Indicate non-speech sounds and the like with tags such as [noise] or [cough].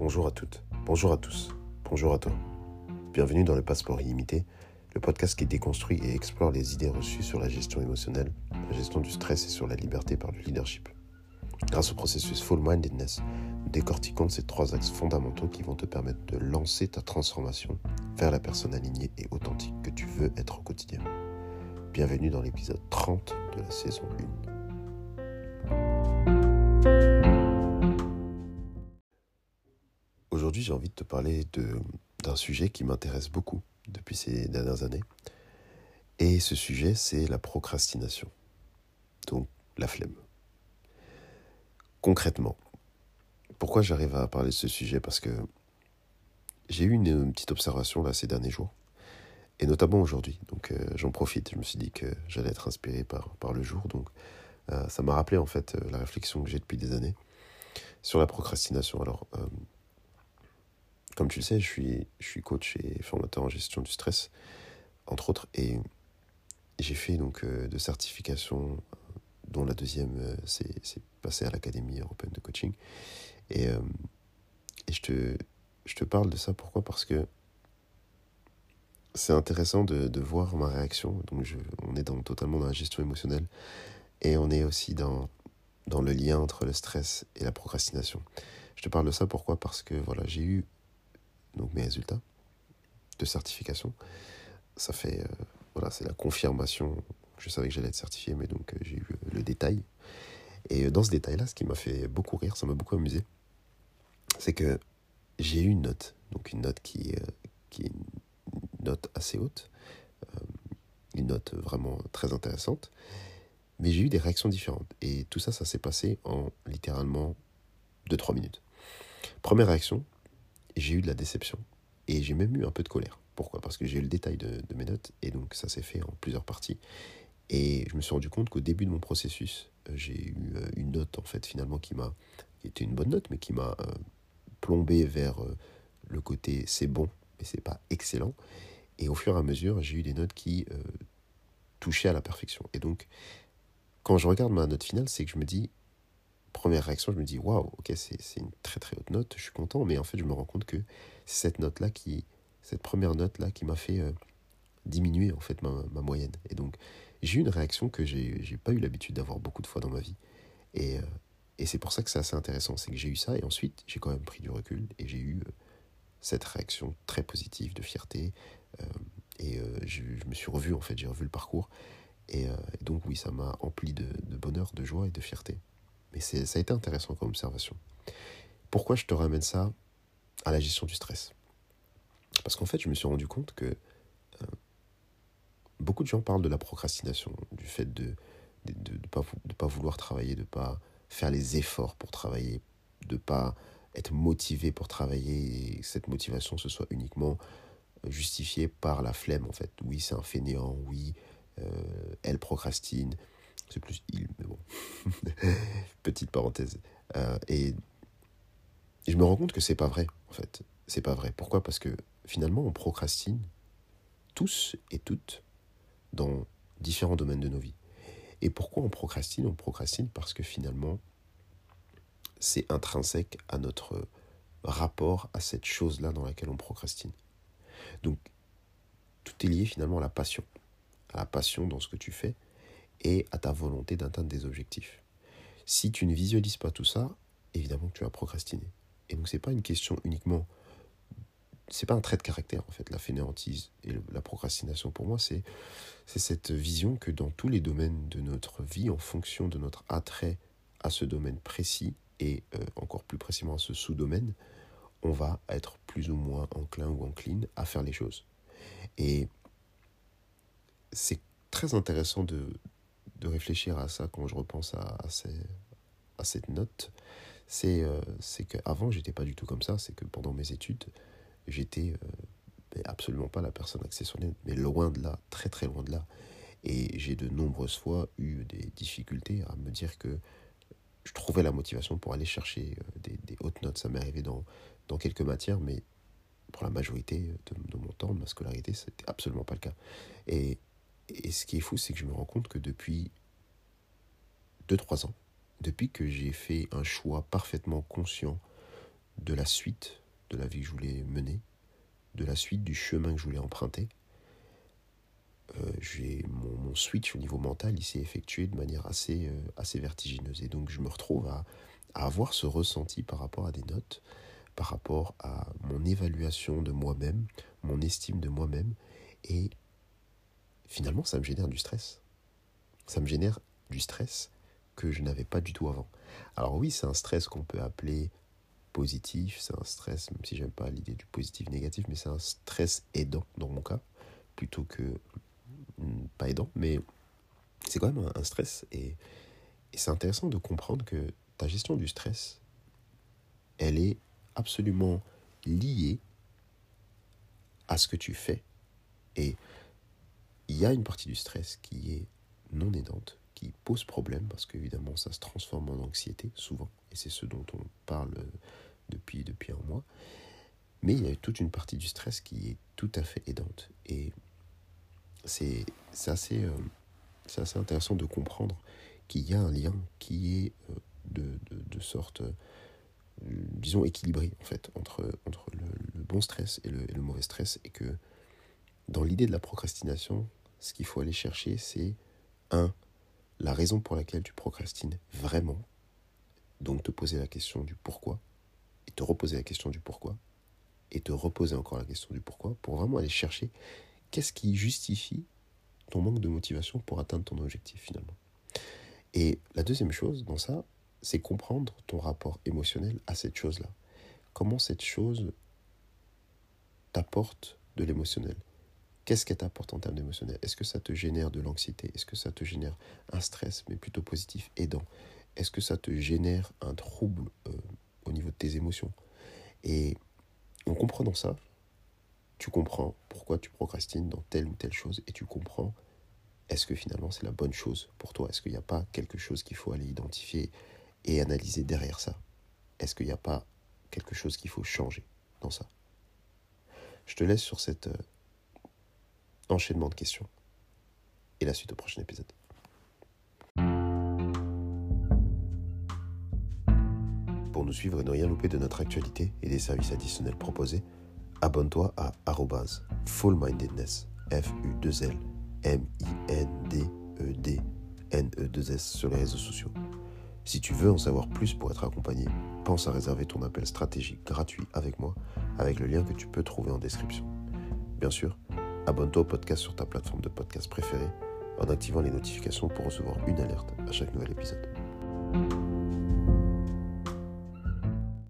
Bonjour à toutes, bonjour à tous, bonjour à toi. Bienvenue dans le Passeport illimité, le podcast qui déconstruit et explore les idées reçues sur la gestion émotionnelle, la gestion du stress et sur la liberté par le leadership. Grâce au processus Full Mindedness, nous décortiquons ces trois axes fondamentaux qui vont te permettre de lancer ta transformation vers la personne alignée et authentique que tu veux être au quotidien. Bienvenue dans l'épisode 30 de la saison 1. Aujourd'hui, j'ai envie de te parler d'un sujet qui m'intéresse beaucoup depuis ces dernières années. Et ce sujet, c'est la procrastination. Donc, la flemme. Concrètement, pourquoi j'arrive à parler de ce sujet? Parce que j'ai eu une, petite observation là ces derniers jours, et notamment aujourd'hui. Donc euh, j'en profite. Je me suis dit que j'allais être inspiré par, le jour. Donc euh, ça m'a rappelé en fait euh, la réflexion que j'ai depuis des années sur la procrastination. Alors, comme tu le sais, je suis, coach et formateur en gestion du stress, entre autres, et j'ai fait donc de certifications dont la deuxième euh, c'est passé à l'Académie européenne de coaching. Et, euh, et je, te, je te parle de ça, pourquoi? Parce que c'est intéressant de, voir ma réaction. Donc on est totalement dans la gestion émotionnelle et on est aussi dans, dans le lien entre le stress et la procrastination. Je te parle de ça pourquoi? Parce que voilà, j'ai eu donc mes résultats de certification. Ça fait euh, voilà, c'est la confirmation je savais que j'allais être certifié, mais donc euh, j'ai eu le détail. Et euh, dans ce détail-là, ce qui m'a fait beaucoup rire, ça m'a beaucoup amusé, c'est que j'ai eu une note, donc une note qui, euh, qui est une note assez haute, une note vraiment très intéressante, mais j'ai eu des réactions différentes. Et tout ça, ça s'est passé en littéralement 2-3 minutes. Première réaction, j'ai eu de la déception et j'ai même eu un peu de colère. Pourquoi? Parce que j'ai eu le détail de, mes notes et donc ça s'est fait en plusieurs parties. Et je me suis rendu compte qu'au début de mon processus, euh, j'ai eu euh, une note en fait finalement qui m'a été une bonne note, mais qui m'a euh, plombé vers le côté c'est bon, mais c'est pas excellent. Et au fur et à mesure, j'ai eu des notes qui touchaient à la perfection. Et donc, quand je regarde ma note finale, c'est que je me dis, première réaction, je me dis waouh, ok, c'est une très très haute note, je suis content, mais en fait, je me rends compte que c'est cette note là qui, cette première note là qui m'a fait diminuer en fait ma, ma moyenne. Et donc, j'ai eu une réaction que j'ai pas eu l'habitude d'avoir beaucoup de fois dans ma vie. Et, euh, et c'est pour ça que c'est assez intéressant. C'est que j'ai eu ça et ensuite j'ai quand même pris du recul et j'ai eu euh, cette réaction très positive de fierté. Euh, et je, me suis revu en fait, j'ai revu le parcours. Et, donc oui, ça m'a empli de, de, bonheur, de joie et de fierté. Mais ça a été intéressant comme observation. Pourquoi je te ramène ça à la gestion du stress? Parce qu'en fait, je me suis rendu compte que beaucoup de gens parlent de la procrastination, du fait de ne de, pas, de pas vouloir travailler, de ne pas faire les efforts pour travailler, de ne pas être motivé pour travailler, et cette motivation ce soit uniquement justifiée par la flemme en fait. Oui, c'est un fainéant, oui, euh, elle procrastine, c'est plus il, mais bon, [laughs] petite parenthèse. Euh, et je me rends compte que c'est pas vrai en fait, c'est pas vrai. Pourquoi? Parce que finalement on procrastine tous et toutes dans différents domaines de nos vies. Et pourquoi on procrastine? On procrastine parce que finalement, c'est intrinsèque à notre rapport à cette chose-là dans laquelle on procrastine. Donc, tout est lié finalement à la passion, à la passion dans ce que tu fais et à ta volonté d'atteindre des objectifs. Si tu ne visualises pas tout ça, évidemment que tu vas procrastiner. Et donc, ce n'est pas une question uniquement c'est pas un trait de caractère en fait la fainéantise et la procrastination pour moi c'est c'est cette vision que dans tous les domaines de notre vie en fonction de notre attrait à ce domaine précis et euh, encore plus précisément à ce sous-domaine on va être plus ou moins enclin ou encline à faire les choses et c'est très intéressant de, de réfléchir à ça quand je repense à, cette note c'est euh, qu'avant j'étais pas du tout comme ça c'est que pendant mes études j'étais euh, absolument pas la personne les mais loin de là, très très loin de là. Et j'ai de nombreuses fois eu des difficultés à me dire que je trouvais la motivation pour aller chercher euh, des, hautes notes. Ça m'est arrivé dans, dans quelques matières, mais pour la majorité de, mon temps, de ma scolarité, c'était absolument pas le cas. Et, et ce qui est fou, c'est que je me rends compte que depuis 2-3 ans, depuis que j'ai fait un choix parfaitement conscient de la suite de la vie que je voulais mener, de la suite du chemin que je voulais emprunter. Euh, j'ai mon, switch au niveau mental, il s'est effectué de manière assez, euh, assez vertigineuse. Et donc je me retrouve à, à, avoir ce ressenti par rapport à des notes, par rapport à mon évaluation de moi-même, mon estime de moi-même. Et finalement, ça me génère du stress. Ça me génère du stress que je n'avais pas du tout avant. Alors oui, c'est un stress qu'on peut appeler positif, c'est un stress, même si j'aime pas l'idée du positif négatif, mais c'est un stress aidant dans mon cas, plutôt que hmm, pas aidant, mais c'est quand même un, stress. Et, et c'est intéressant de comprendre que ta gestion du stress, elle est absolument liée à ce que tu fais. Et il y a une partie du stress qui est non aidante, qui pose problème, parce qu'évidemment ça se transforme en anxiété souvent, et c'est ce dont on parle depuis, depuis un mois. Mais il y a toute une partie du stress qui est tout à fait aidante. Et c'est assez, euh, assez intéressant de comprendre qu'il y a un lien qui est euh, de, de, de, sorte, euh, disons, équilibré en fait, entre, entre le, bon stress et le, et le, mauvais stress. Et que dans l'idée de la procrastination, ce qu'il faut aller chercher, c'est un, la raison pour laquelle tu procrastines vraiment. Donc te poser la question du pourquoi et te reposer la question du pourquoi, et te reposer encore la question du pourquoi, pour vraiment aller chercher qu'est-ce qui justifie ton manque de motivation pour atteindre ton objectif finalement. Et la deuxième chose dans ça, c'est comprendre ton rapport émotionnel à cette chose-là. Comment cette chose t'apporte de l'émotionnel Qu'est-ce qu'elle t'apporte en termes d'émotionnel? Est-ce que ça te génère de l'anxiété? Est-ce que ça te génère un stress, mais plutôt positif, aidant? Est-ce que ça te génère un trouble euh, au niveau de tes émotions? Et en comprenant ça, tu comprends pourquoi tu procrastines dans telle ou telle chose et tu comprends est-ce que finalement c'est la bonne chose pour toi? Est-ce qu'il n'y a pas quelque chose qu'il faut aller identifier et analyser derrière ça? Est-ce qu'il n'y a pas quelque chose qu'il faut changer dans ça? Je te laisse sur cet euh, enchaînement de questions et la suite au prochain épisode. Pour nous suivre et ne rien louper de notre actualité et des services additionnels proposés, abonne-toi à fullmindedness, F-U-2-L, M-I-N-D-E-D-N-E-2-S sur les réseaux sociaux. Si tu veux en savoir plus pour être accompagné, pense à réserver ton appel stratégique gratuit avec moi, avec le lien que tu peux trouver en description. Bien sûr, abonne-toi au podcast sur ta plateforme de podcast préférée en activant les notifications pour recevoir une alerte à chaque nouvel épisode.